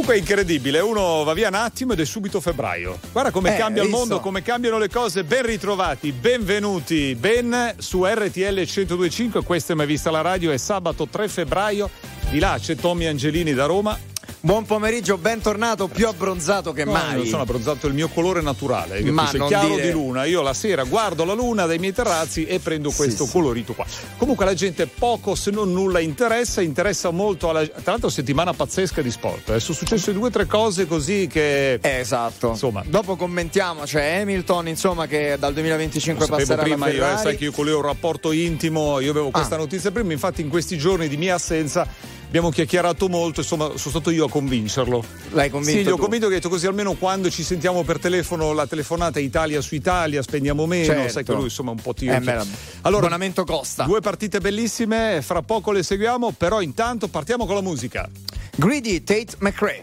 Comunque è incredibile, uno va via un attimo ed è subito febbraio. Guarda come Eh, cambia il mondo, come cambiano le cose. Ben ritrovati, benvenuti, ben su RTL 1025. Questa è mai vista la radio, è sabato 3 febbraio. Di là c'è Tommy Angelini da Roma. Buon pomeriggio, bentornato, più abbronzato che No, mai. non sono abbronzato il mio colore naturale, Ma È chiaro dire- di luna. Io la sera guardo la luna dai miei terrazzi e prendo questo sì. colorito qua. Comunque la gente poco se non nulla interessa, interessa molto alla... Tra l'altro settimana pazzesca di sport. eh. Sono successe due o tre cose così che... Eh, Esatto. Insomma. Dopo commentiamo, c'è Hamilton, insomma, che dal 2025 Lo passerà prima io, eh, sai che io con lui ho un rapporto intimo, io avevo questa Ah. notizia prima, infatti in questi giorni di mia assenza abbiamo chiacchierato molto, insomma sono stato io a convincerlo. L'hai convinto Sì, gli ho convinto che ho detto così almeno quando ci sentiamo per telefono la telefonata Italia su Italia spendiamo meno, Certo. sai che lui insomma un po' tiro. Eh, beh, allora, abbonamento costa. due partite bellissime, fra poco le seguiamo, però intanto partiamo con la musica. Greedy Tate McRae.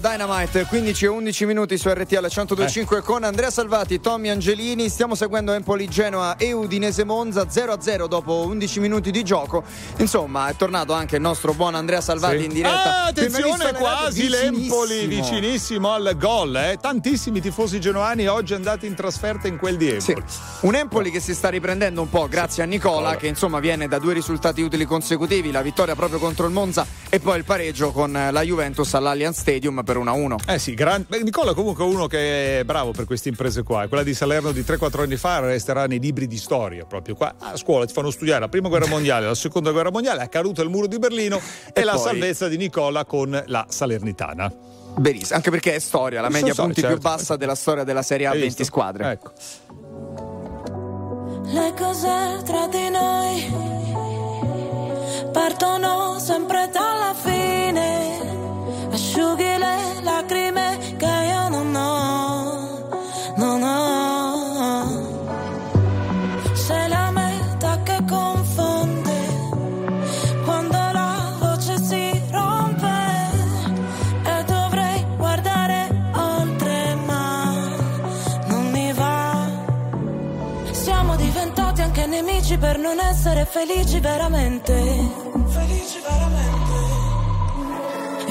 Dynamite 15 e 11 minuti su RTL 1025 eh. con Andrea Salvati, Tommy Angelini. Stiamo seguendo Empoli Genoa e Udinese Monza 0-0 dopo 11 minuti di gioco. Insomma, è tornato anche il nostro buon Andrea Salvati sì. in diretta. Ah, attenzione, quasi l'Empoli vicinissimo al gol. Eh. Tantissimi tifosi genoani oggi andati in trasferta in quel di Empoli. Sì. Un Empoli che si sta riprendendo un po' grazie a Nicola, Nicola, che insomma viene da due risultati utili consecutivi, la vittoria proprio contro il Monza e poi il pareggio con la Juventus all'Allianz Stadium per 1-1. Eh sì, gran... Nicola comunque è uno che è bravo per queste imprese qua. Quella di Salerno di 3-4 anni fa resterà nei libri di storia proprio qua. A scuola ti fanno studiare la prima guerra mondiale, la seconda guerra mondiale, è caduto il muro di Berlino e, e la poi... salvezza di Nicola con la Salernitana. Benissimo, anche perché è storia, la media so, punti certo. più bassa della storia della Serie A, Hai 20 visto? squadre. Ecco. Le cose tra di noi partono sempre dalla fine asciughi le lacrime che io non ho, non ho. Sei la meta che confonde quando la voce si rompe e dovrei guardare oltre ma non mi va. Siamo diventati anche nemici per non essere felici veramente.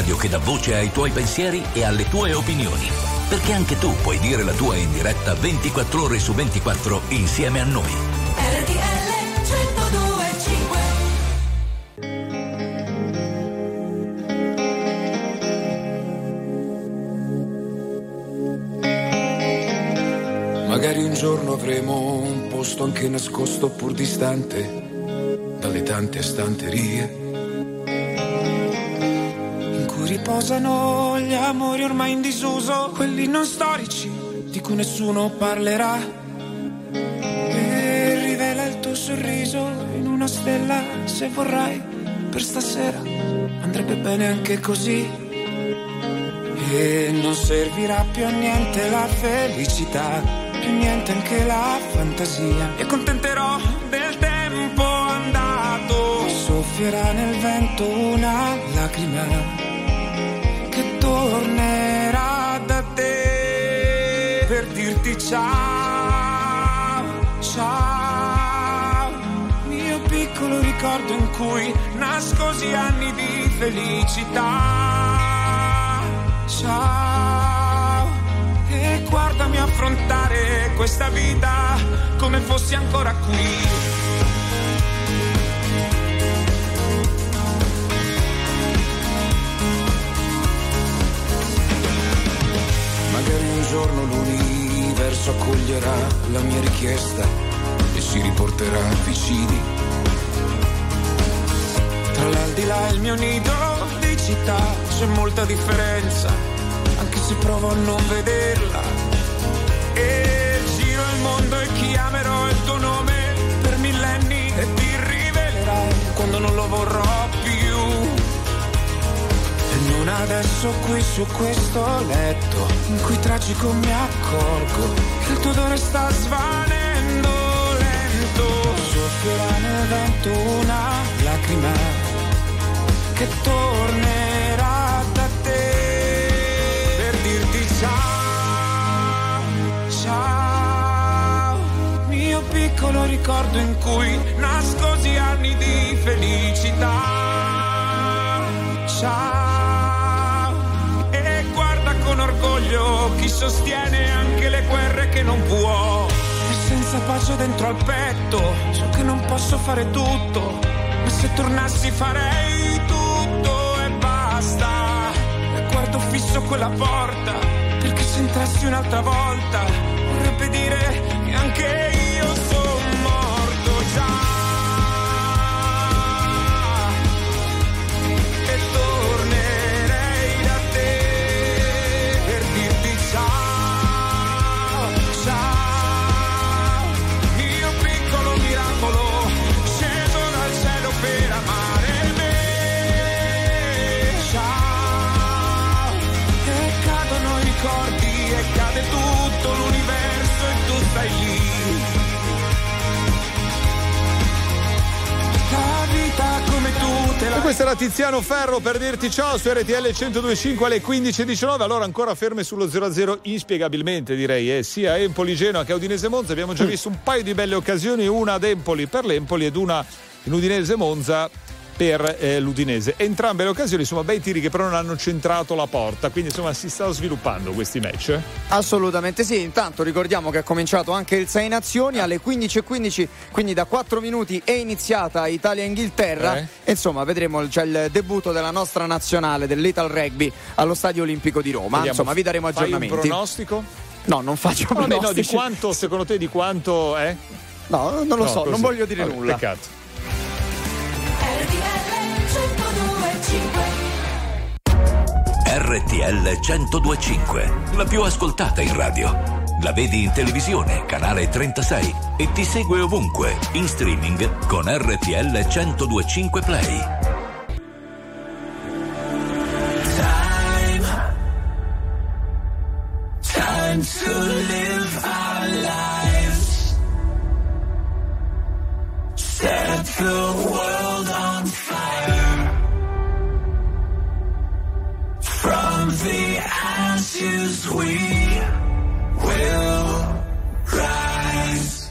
radio che dà voce ai tuoi pensieri e alle tue opinioni. Perché anche tu puoi dire la tua in diretta 24 ore su 24 insieme a noi. RTL 1025 Magari un giorno avremo un posto anche nascosto pur distante dalle tante stanterie riposano gli amori ormai in disuso, quelli non storici di cui nessuno parlerà. E rivela il tuo sorriso in una stella se vorrai per stasera. Andrebbe bene anche così. E non servirà più a niente la felicità, più niente anche la fantasia. E accontenterò del tempo andato. Soffierà nel vento una lacrima tornerà da te per dirti ciao, ciao, mio piccolo ricordo in cui nascosi anni di felicità, ciao, e guardami affrontare questa vita come fossi ancora qui. Giorno l'universo accoglierà la mia richiesta e si riporterà vicini. Tra l'aldilà e il mio nido di città c'è molta differenza, anche se provo a non vederla. E giro il mondo e chiamerò il tuo nome per millenni e ti rivelerai quando non lo vorrò non adesso qui su questo letto in cui tragico mi accorgo che il tuo odore sta svanendo lento. Soffierà nel vento una lacrima che tornerà da te per dirti ciao, ciao, mio piccolo ricordo in cui nascosi anni di felicità. Ciao, sostiene anche le guerre che non può. E senza pace dentro al petto, so che non posso fare tutto, ma se tornassi farei tutto e basta. E guardo fisso quella porta, perché se entrassi un'altra volta, vorrebbe dire che anche io questo era Tiziano Ferro per dirti ciao su RTL 1025 alle 15.19. Allora ancora ferme sullo 0-0 inspiegabilmente direi. Eh, sia Empoli Genoa che Udinese Monza. Abbiamo già visto un paio di belle occasioni, una ad Empoli per l'Empoli ed una in Udinese Monza per eh, l'Udinese. Entrambe le occasioni, insomma, bei tiri che però non hanno centrato la porta. Quindi insomma si stanno sviluppando questi match. eh. Assolutamente sì, intanto ricordiamo che è cominciato anche il 6 Nazioni alle 15.15, quindi da 4 minuti è iniziata Italia-Inghilterra Eh. e insomma vedremo c'è il debutto della nostra nazionale del Little Rugby allo Stadio Olimpico di Roma, Vediamo, insomma vi daremo fai aggiornamenti. un pronostico? No, non faccio Vabbè, no, di pronostici. quanto, secondo te, di quanto è? No, non lo No, so, così. non voglio dire Vabbè, nulla. Peccato. RTL 1025, la più ascoltata in radio. La vedi in televisione, canale 36 e ti segue ovunque, in streaming con RTL 1025 Play. Time to live our lives. Set the world we will rise.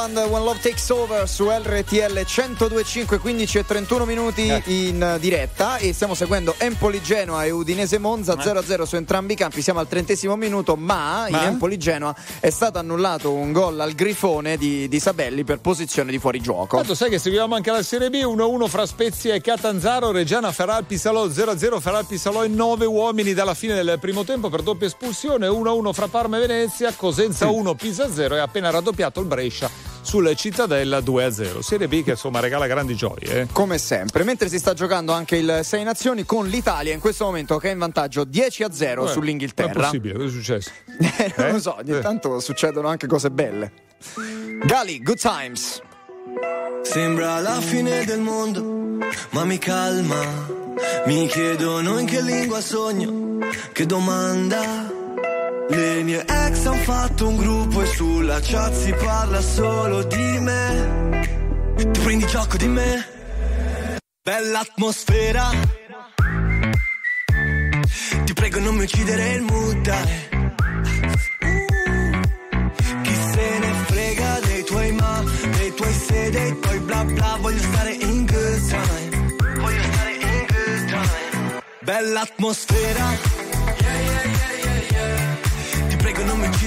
Rowland, When Love Takes Over su RTL 1025, 15 e 31 minuti Eh. in diretta e stiamo seguendo Empoli Genoa e Udinese Monza 0-0 su entrambi i campi, siamo al trentesimo minuto, ma, in Ma? Empoli Genoa è stato annullato un gol al grifone di, di Sabelli per posizione di fuorigioco. Tanto sai che seguiamo anche la Serie B 1-1 fra Spezia e Catanzaro, Reggiana Feralpi Salò 0-0, Feralpi Salò in 9 uomini dalla fine del primo tempo per doppia espulsione, 1-1 fra Parma e Venezia, Cosenza 1, Pisa 0 e appena raddoppiato il Brescia sulle Cittadella 2-0. Serie B che insomma regala grandi gioie. Eh. Come sempre, mentre si sta giocando anche il 6 Nazioni con l'Italia in questo momento che è in vantaggio 10 a 0 Eh, Non è sull'Inghilterra. possibile, cosa è successo? Eh, non Eh? lo so, ogni Eh. tanto succedono anche cose belle. Gali, good times. Sembra la fine del mondo, ma mi calma. Mi chiedono in che lingua sogno, che domanda. Le mie ex han fatto un gruppo e sulla chat si parla solo di me. Tu prendi gioco di me. Bella atmosfera. Ti prego non mi uccidere il mood, dai. Chi se ne frega dei tuoi ma, dei tuoi se, dei tuoi bla bla, voglio stare in good time. Voglio stare in good time. Bella atmosfera.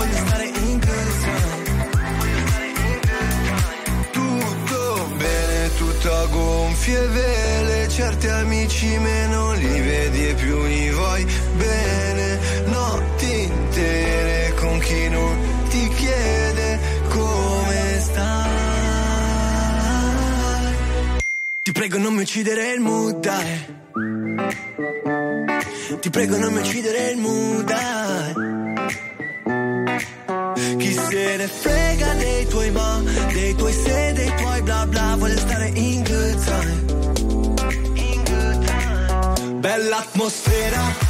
Voglio stare in time. Tutto bene, tutto a gonfie vele. Certi amici meno li vedi e più li vuoi bene. Notti intere con chi non ti chiede come stai. Ti prego non mi uccidere il mood. Ti prego non mi uccidere il mood, dai. Se ne frega dei tuoi ma, dei tuoi se, dei tuoi bla bla, voglio stare in good time. In good time. Bella atmosfera.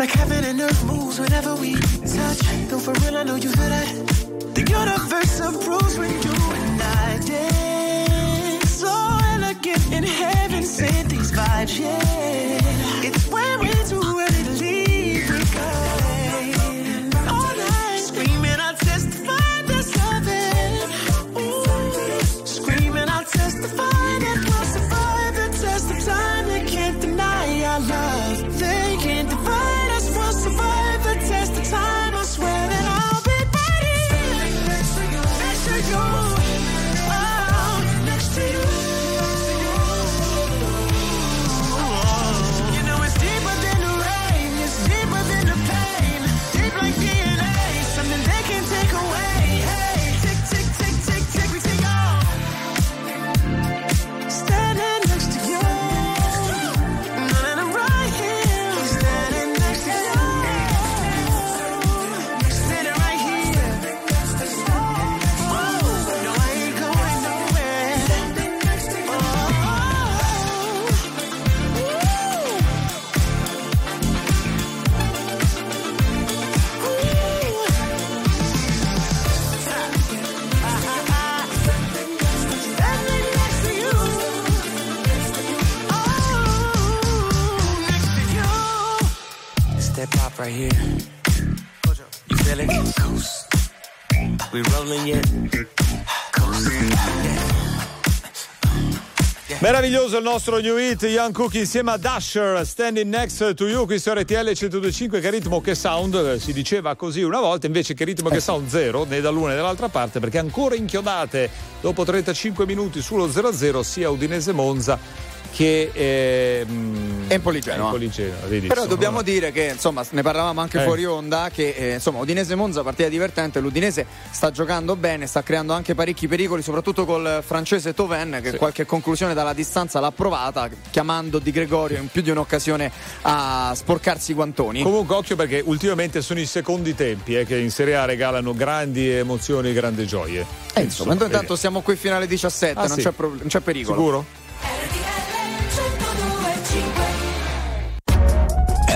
Like heaven and earth moves whenever we touch. Though for real, I know you feel that. The universe approves when you and I dance. So elegant in heaven, sent these vibes, yeah. It's when we're right here. You feel it? Coast. We rolling yet? Meraviglioso il nostro new hit Young Cookie insieme a Dasher Standing Next to You qui su RTL 125 che ritmo che sound eh, si diceva così una volta invece che ritmo che sound zero né dall'una né dall'altra parte perché ancora inchiodate dopo 35 minuti sullo 0-0 sia Udinese Monza che ehm, eh, Empoli Genova. Però dobbiamo no? dire che insomma ne parlavamo anche eh. fuori onda che eh, insomma Udinese Monza partita divertente, l'Udinese sta giocando bene, sta creando anche parecchi pericoli, soprattutto col francese Toven che sì. qualche conclusione dalla distanza l'ha provata chiamando Di Gregorio in più di un'occasione a sporcarsi i guantoni. Comunque occhio perché ultimamente sono i secondi tempi eh, che in Serie A regalano grandi emozioni, e grandi gioie. Eh, insomma intanto siamo qui finale 17, ah, non, sì. c'è pro- non c'è pericolo. Sicuro?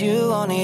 you only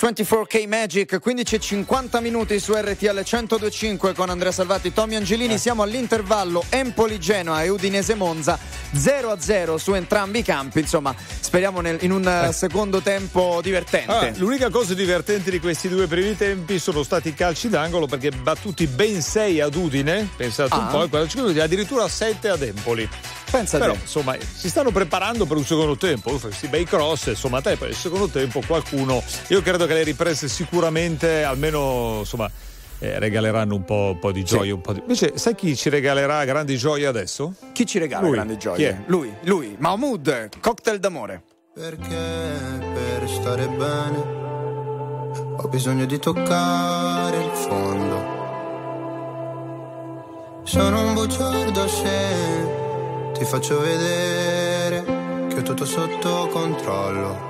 24K Magic, 15 e 50 minuti su RTL 1025 con Andrea Salvati, Tommy Angelini. Siamo all'intervallo Empoli Genoa e Udinese Monza 0 a 0 su entrambi i campi. Insomma, speriamo nel- in un eh, secondo tempo divertente. Ah, l'unica cosa divertente di questi due primi tempi sono stati i calci d'angolo perché battuti ben 6 ad Udine, pensate un Ah. po', e quella seconda, addirittura 7 ad Empoli. Pensa Però insomma si stanno preparando per un secondo tempo, questi bei cross, insomma te per il secondo tempo qualcuno, io credo che le riprese sicuramente almeno insomma eh, regaleranno un po', un po' di gioia, un po' di... Invece sai chi ci regalerà grandi gioie adesso? Chi ci regala Lui. grandi gioie? Lui, lui, Mahmood, cocktail d'amore. Perché per stare bene ho bisogno di toccare il fondo. Sono un bugiardo se ti faccio vedere che ho tutto sotto controllo.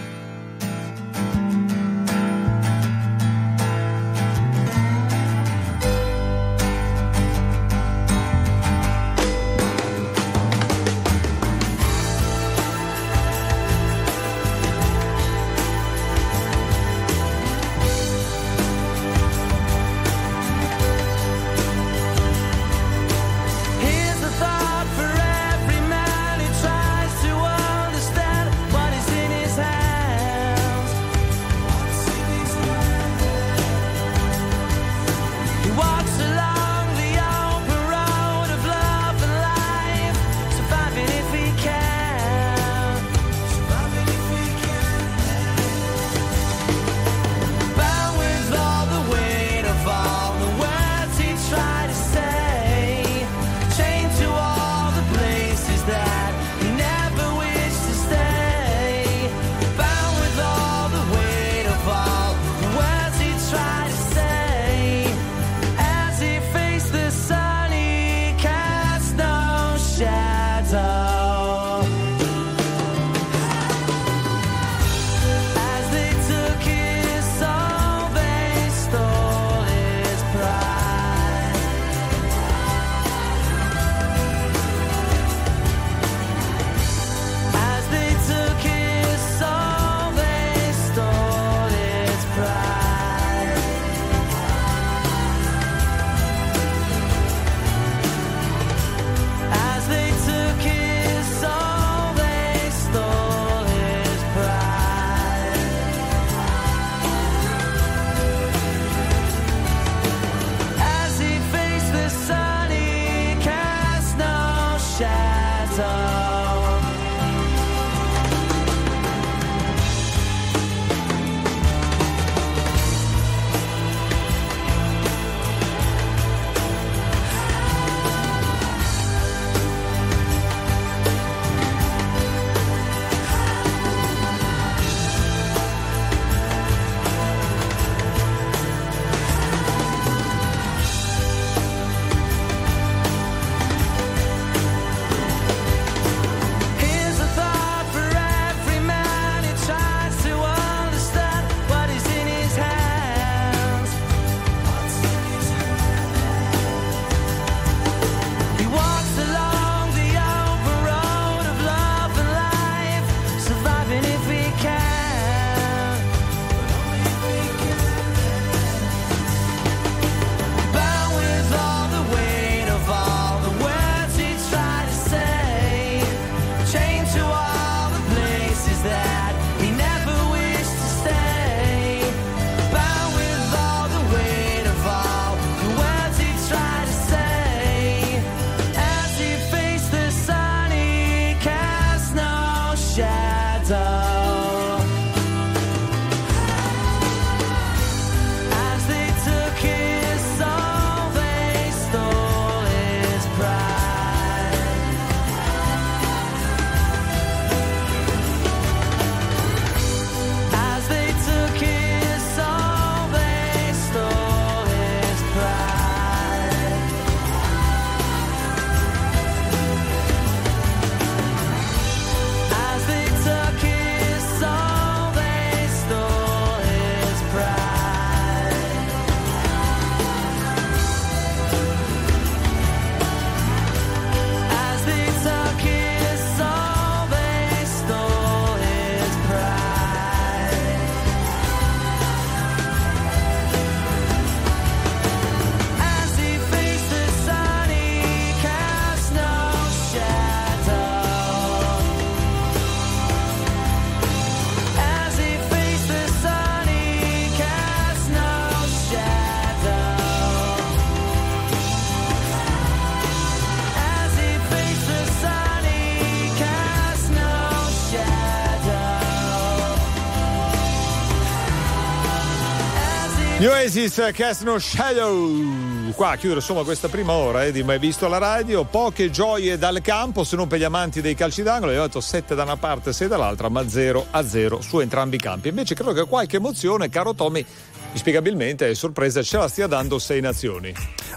Oasis Cast No Shadow. Qua a insomma questa prima ora eh, di mai visto alla radio. Poche gioie dal campo, se non per gli amanti dei calci d'angolo. Abbiamo detto 7 da una parte e 6 dall'altra, ma 0 a 0 su entrambi i campi. Invece credo che qualche emozione, caro Tommy, inspiegabilmente è sorpresa, ce la stia dando 6 nazioni.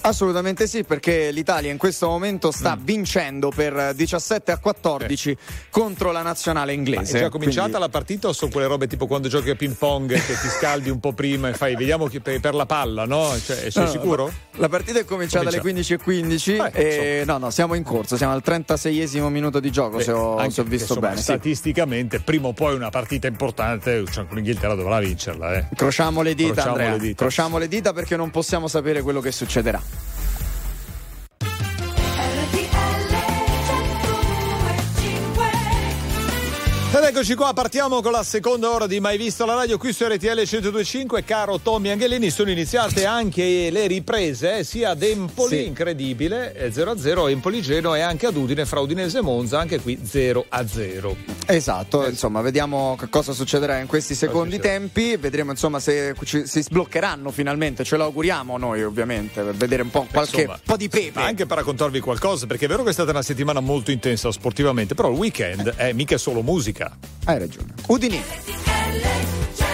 Assolutamente sì, perché l'Italia in questo momento sta Mm. vincendo per 17 a 14 contro la nazionale Ma inglese. è già cominciata Quindi- la partita o sono quelle robe tipo quando giochi a ping pong che ti scaldi un po' prima e fai vediamo chi per, per la palla, no? Cioè, sei No, no, sicuro? La, la partita è cominciata alle Comincia. 15.15 Eh, e no, no, siamo in corso, siamo al 36esimo minuto di gioco, se ho, Anche se ho visto insomma, bene. sì. Statisticamente, prima o poi una partita importante, cioè, con l'Inghilterra dovrà vincerla. Eh. Crociamo le dita, Crociamo Andrea. le dita. Crociamo le dita perché non possiamo sapere quello che succederà. Ed eccoci qua, partiamo con la seconda ora di Mai Visto alla radio qui su RTL 1025. Caro Tommy Angelini, sono iniziate anche le riprese, eh, sia ad Empoli, Sì. incredibile, eh, 0-0, Empoli Geno e anche ad Udine fra Udinese e Monza, anche qui 0-0. Esatto, insomma, vediamo cosa succederà in questi secondi tempi, vedremo insomma se ci- si sbloccheranno finalmente, ce lo auguriamo noi ovviamente, per vedere un po' qualche Insomma, po' di pepe. Anche per raccontarvi qualcosa, perché è vero che è stata una settimana molto intensa sportivamente, però il weekend è mica solo musica. Hai ragione. Udinese.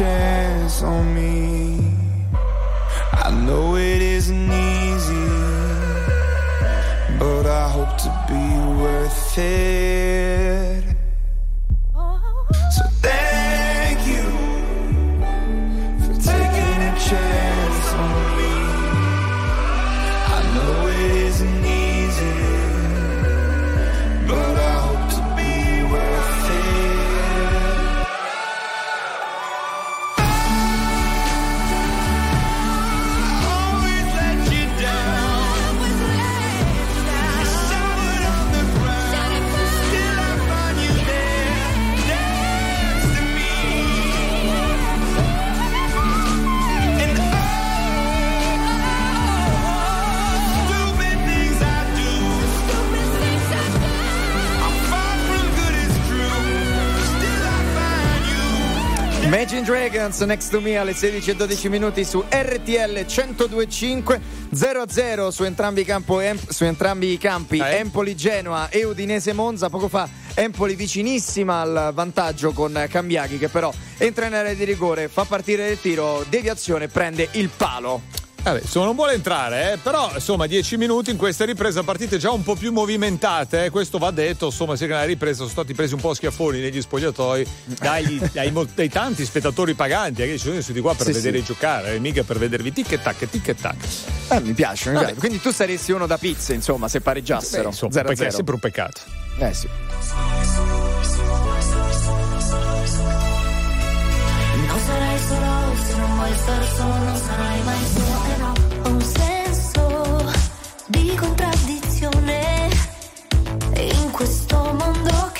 Chance on me. I know it isn't easy, but I hope to be worth it. Dragons Next to Me alle 16 e 12 minuti su RTL 1025 0-0 su entrambi, i campo- em- su entrambi i campi Empoli Genoa e Udinese Monza. Poco fa Empoli vicinissima al vantaggio con Cambiaghi che però entra in area di rigore fa partire il tiro deviazione prende il palo Vabbè, insomma, non vuole entrare, eh, però insomma, 10 minuti in questa ripresa, partite già un po' più movimentate. eh, questo va detto. Insomma, se che nella ripresa sono stati presi un po' schiaffoni negli spogliatoi dai, dai dai tanti spettatori paganti eh, che ci sono venuti qua per Sì, vedere sì. giocare, eh, mica per vedervi tic e tac, tic e tac. eh, mi piace, mi Vabbè. piace. quindi tu saresti uno da pizze insomma se pareggiassero Beh, insomma, 0-0. perché è sempre un peccato. eh sì solo, non sarai mai no, ho un senso di contraddizione in questo mondo che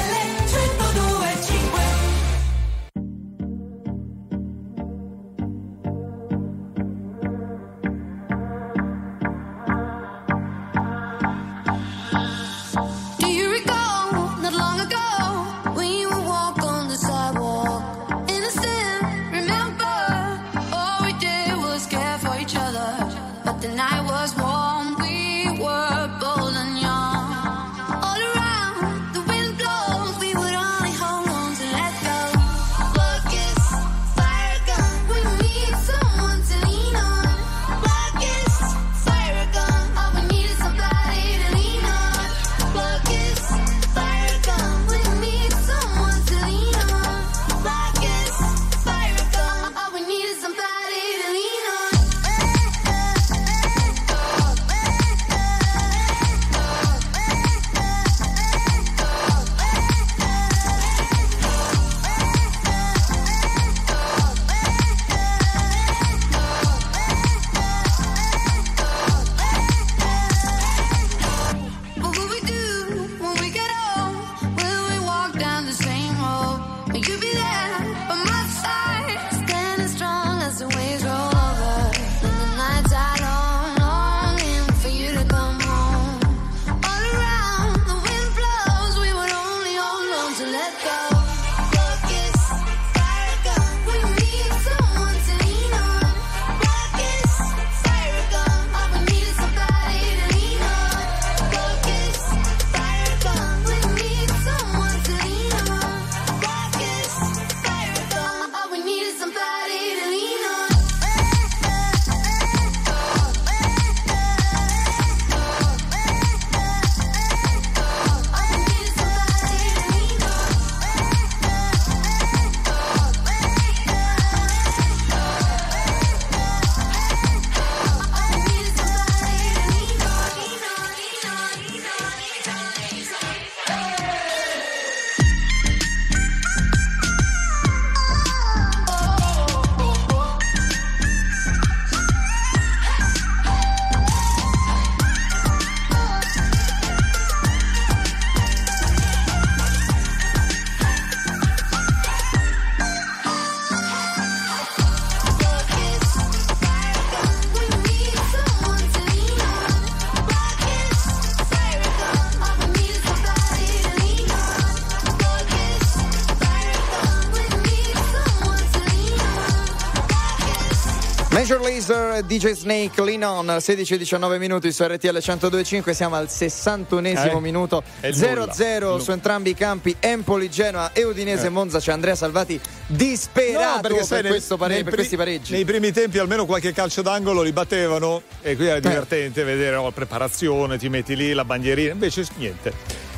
Major Laser, DJ Snake, Lean On, 16-19 minuti su RTL 102.5, siamo al 61esimo Eh, minuto, è il 0-0 nulla. su entrambi i campi, Empoli, Genoa e Udinese Eh. Monza, c'è Andrea Salvati disperato No, sai, per, nel- pare- per pri- questi pareggi. Nei primi tempi almeno qualche calcio d'angolo li battevano e qui era Eh. divertente vedere oh, preparazione, ti metti lì la bandierina, invece niente.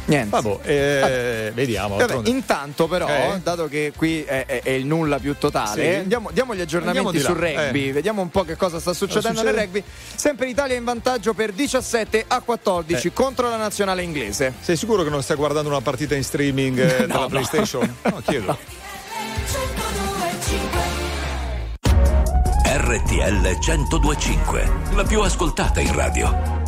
Niente. Vabbè, eh, vediamo. Vabbè, intanto però, Eh? dato che qui è, è- è il nulla più totale, Sì. andiamo, diamo gli aggiornamenti sul là, rugby, eh. vediamo un po' che cosa sta succedendo succede? nel rugby. Sempre l'Italia in vantaggio per 17 a 14 Eh. contro la nazionale inglese. Sei sicuro che non stai guardando una partita in streaming eh, No, dalla no. PlayStation? No, chiedo. RTL 1025, la più ascoltata in radio.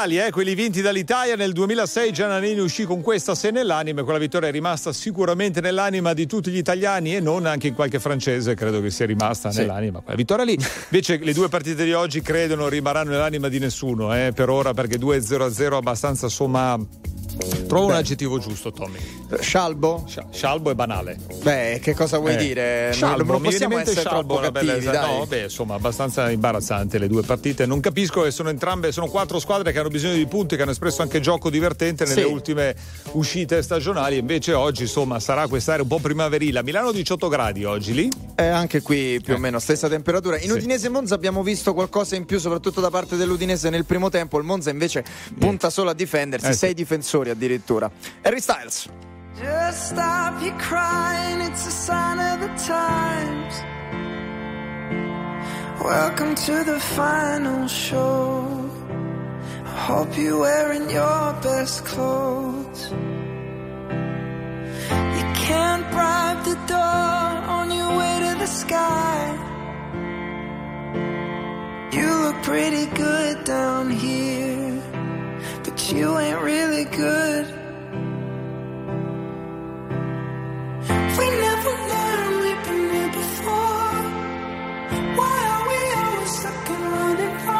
mondiali, eh, quelli vinti dall'Italia nel 2006. Giannanini uscì con questa se nell'anima e quella vittoria è rimasta sicuramente nell'anima di tutti gli italiani e non anche in qualche francese, credo che sia rimasta Sì. nell'anima. Quella vittoria lì. Invece le due partite di oggi credo non rimarranno nell'anima di nessuno eh, per ora perché 2-0-0 abbastanza insomma. Trovo un Beh. aggettivo giusto, Tommy. Scialbo? Scia- Scialbo e banale. Beh, che cosa vuoi Eh. dire? Scialbo, non, possiamo essere Scialbo, troppo bella- cattivi, dai. No, beh, insomma, abbastanza imbarazzanti le due partite. Non capisco che sono entrambe, sono quattro squadre che hanno bisogno di punti, che hanno espresso anche gioco divertente nelle Sì. ultime uscite stagionali. Invece oggi, insomma, sarà quest'area un po' primaverile. Milano 18 gradi oggi lì. Eh, anche qui più o Eh. meno stessa temperatura. In Sì. Udinese e Monza abbiamo visto qualcosa in più, soprattutto da parte dell'Udinese nel primo tempo. Il Monza invece punta solo a difendersi, Eh, sei difensori addirittura. Harry Styles. Just stop your crying, it's a sign of the times. Welcome to the final show. I hope you're wearing your best clothes. You can't bribe the door on your way to the sky. You look pretty good down here, you ain't really good. We never learned we've been here before. Why are we always stuck and running from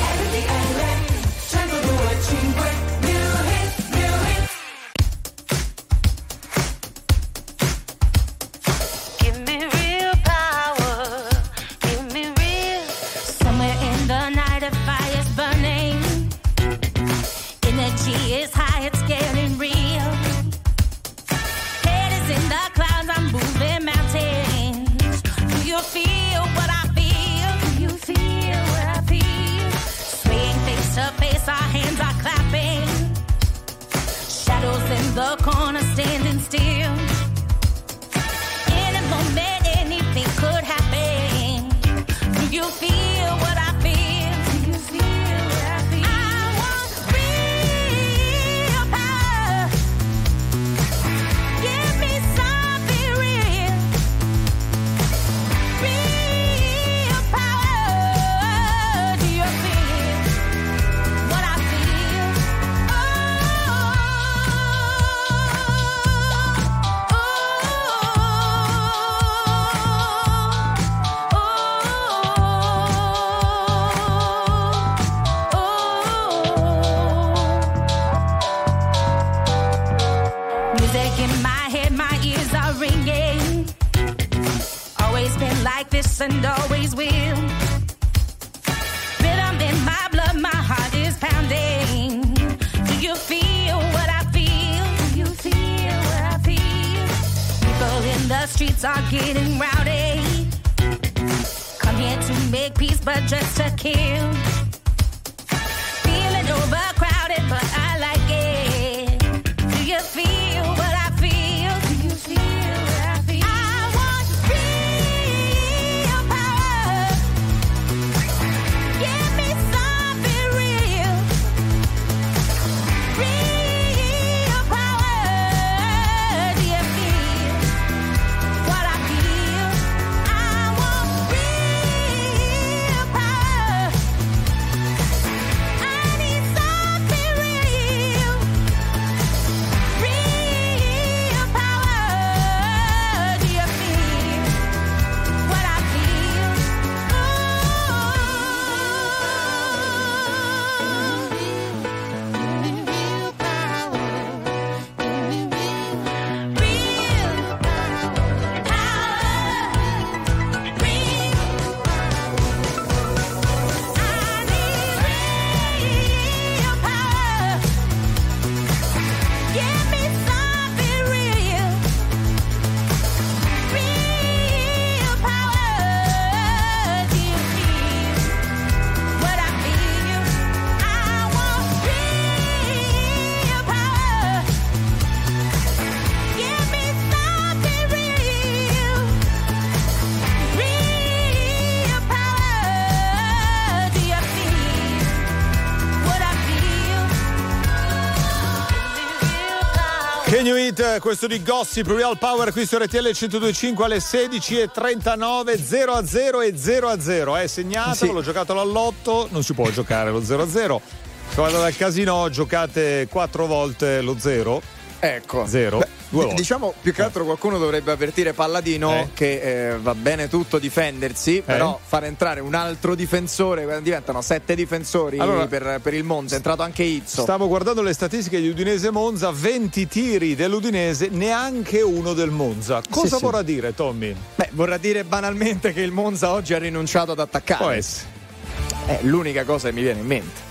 Questo di Gossip Real Power qui su RTL 1025 alle 16.39 0 a 0 e 0 a 0 eh, segnatelo, Sì. l'ho giocato all'otto non si può giocare lo 0 a 0 se vado dal casino giocate quattro volte lo 0 Ecco. Zero. Beh, Volte. Diciamo più che altro qualcuno dovrebbe avvertire Palladino Eh. che eh, va bene tutto difendersi, però far entrare un altro difensore, quando diventano sette difensori Allora- per, per il Monza, è entrato anche Izzo. Stavo guardando le statistiche di Udinese Monza, 20 tiri dell'Udinese, neanche uno del Monza. Cosa sì. vorrà dire, Tommy? Beh, vorrà dire banalmente che il Monza oggi ha rinunciato ad attaccare. Può essere. È l'unica cosa che mi viene in mente.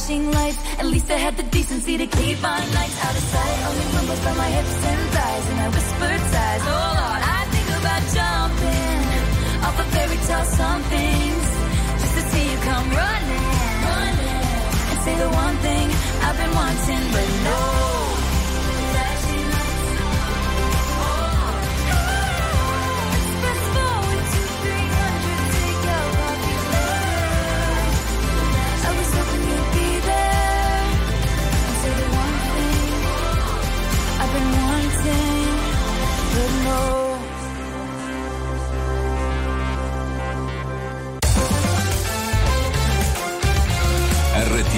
Flashing lights. At least I had the decency to keep my nights out of sight. Only rumbles by my hips and thighs, and I whispered sighs. Oh Lord, I about jumping off a fairy tale somethings just to see you come running, running, and say the one thing I've been wanting, but no.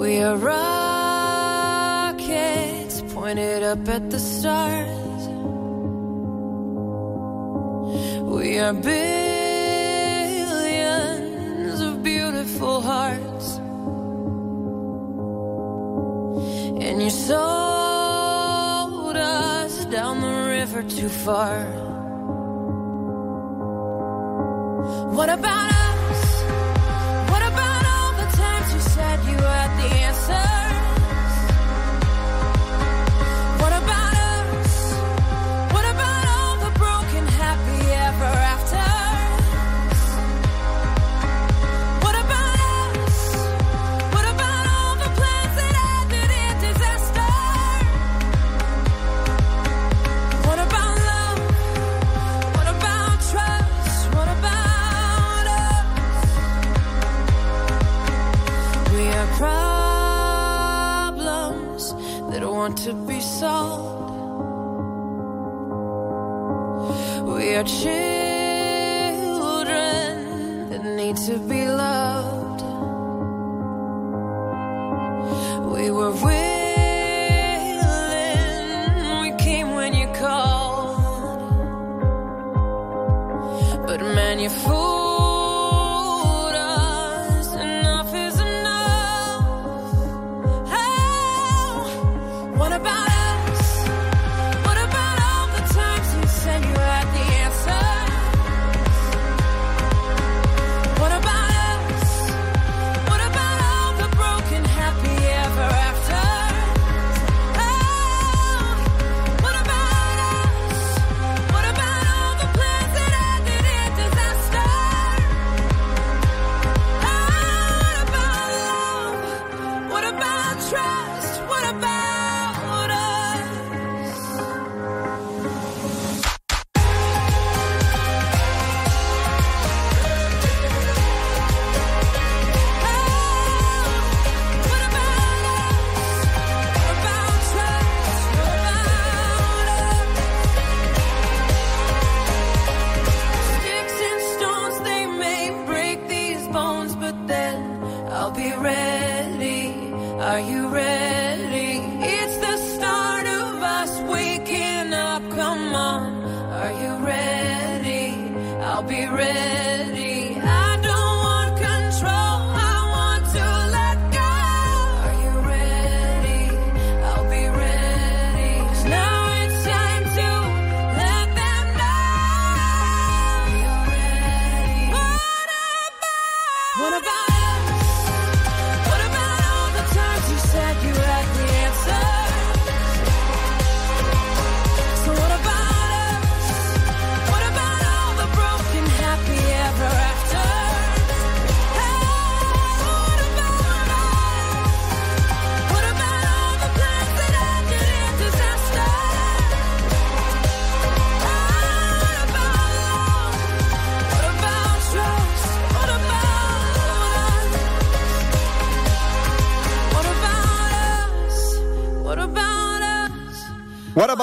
We are rockets pointed up at the stars. We are billions of beautiful hearts. And you sold us down the river too far. What about to be solved. We are children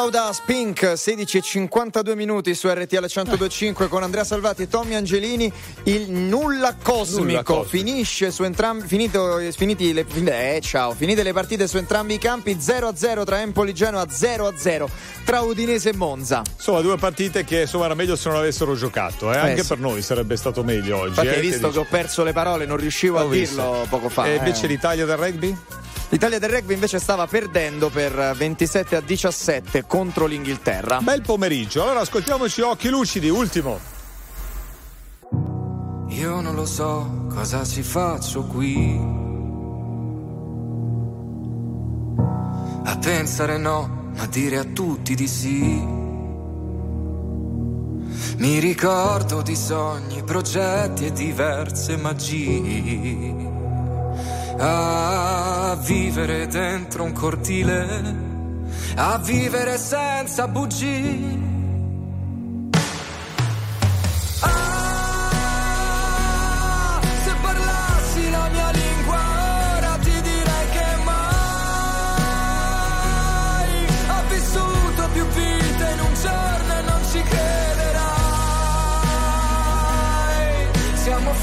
About Us Pink 16 e 52 minuti su RTL 1025 con Andrea Salvati e Tommy Angelini il nulla cosmico, Nulla cosmico. finisce su entrambi finito, finiti le, eh, ciao, finite le partite su entrambi i campi 0-0 tra Empoli Genoa 0-0 tra Udinese e Monza Insomma, due partite che insomma era meglio se non avessero giocato. Eh? Eh, Anche sì. per noi sarebbe stato meglio oggi. infatti eh, hai visto che dici? ho perso le parole non riuscivo Ho a visto. dirlo poco fa E eh. invece l'Italia del rugby? l'Italia del rugby invece stava perdendo per 27 a 17 contro l'Inghilterra Bel pomeriggio. Allora ascoltiamoci occhi lucidi, ultimo. Io non lo so cosa ci faccio qui. A pensare no, ma dire a tutti di sì. Mi ricordo di sogni, progetti e diverse magie. A vivere dentro un cortile, a vivere senza bugie.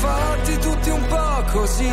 Fatti tutti un po' così,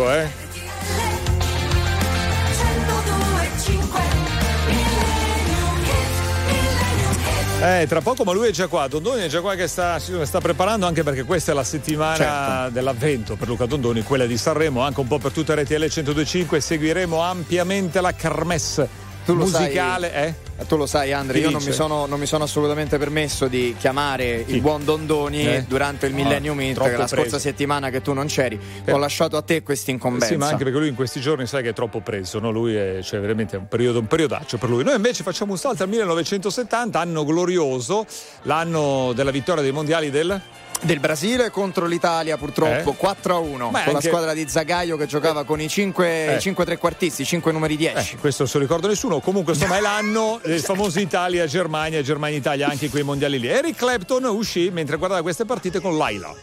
Poco, eh? Eh, tra poco, ma lui è già qua. Dondoni è già qua che sta, sta preparando anche perché questa è la settimana Certo. dell'avvento per Luca Dondoni, quella di Sanremo, anche un po' per tutta RTL 102.5. Seguiremo ampiamente la kermesse Tu lo musicale. sai, eh? Tu lo sai, Andre, Chi io non mi, sono, non mi sono assolutamente permesso di chiamare il buon Dondoni Eh? durante il Ah, Millennium che la preso. scorsa settimana che tu non c'eri. Eh. Ho lasciato a te questa incombenza. Sì, ma anche perché lui in questi giorni sai che è troppo preso, no? Lui è cioè, veramente un periodo, un periodaccio per lui. Noi invece facciamo un salto al 1970, anno glorioso, l'anno della vittoria dei mondiali del. Del Brasile contro l'Italia, purtroppo Eh? 4 a 1 Ma con anche- la squadra di Zagaio che giocava con i 5, Eh. trequartisti, 5 numeri 10. Eh, questo non se lo ricorda nessuno. Comunque, insomma, è l'anno del famoso Italia-Germania, Germania-Italia, anche quei mondiali lì. Eric Clapton uscì mentre guardava queste partite con Laila.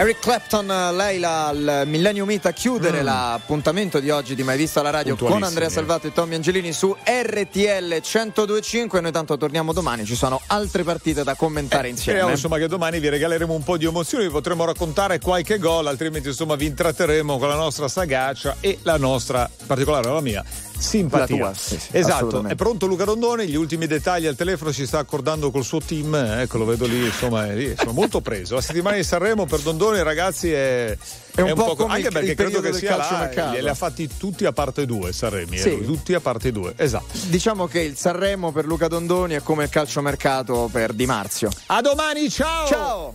Eric Clapton, eh, lei la, al Millennium Meet a chiudere l'appuntamento di oggi di Mai Visto alla Radio con. Andrea Salvato e Tommy Angelini su RTL 1025. Noi tanto torniamo domani, ci sono altre partite da commentare insieme. Speriamo insomma che domani vi regaleremo un po' di emozioni, vi potremo raccontare qualche gol, altrimenti insomma vi intratteremo con la nostra sagaccia e la nostra, in particolare la mia, simpatia. Sì, sì, esatto, è pronto Luca Rondoni, gli ultimi dettagli al telefono si sta accordando col suo team, eh, ecco lo vedo lì, insomma, è lì, sono molto preso. La settimana di Sanremo per Dondoni ragazzi è, È un po' come anche il- perché il credo che sia là, calciomercato. li ha fatti tutti a parte due Sanremi, eh, Sì. lui, tutti a parte due, esatto. Diciamo che il Sanremo per Luca Dondoni è come il calciomercato per Di Marzio. A domani, ciao! Ciao!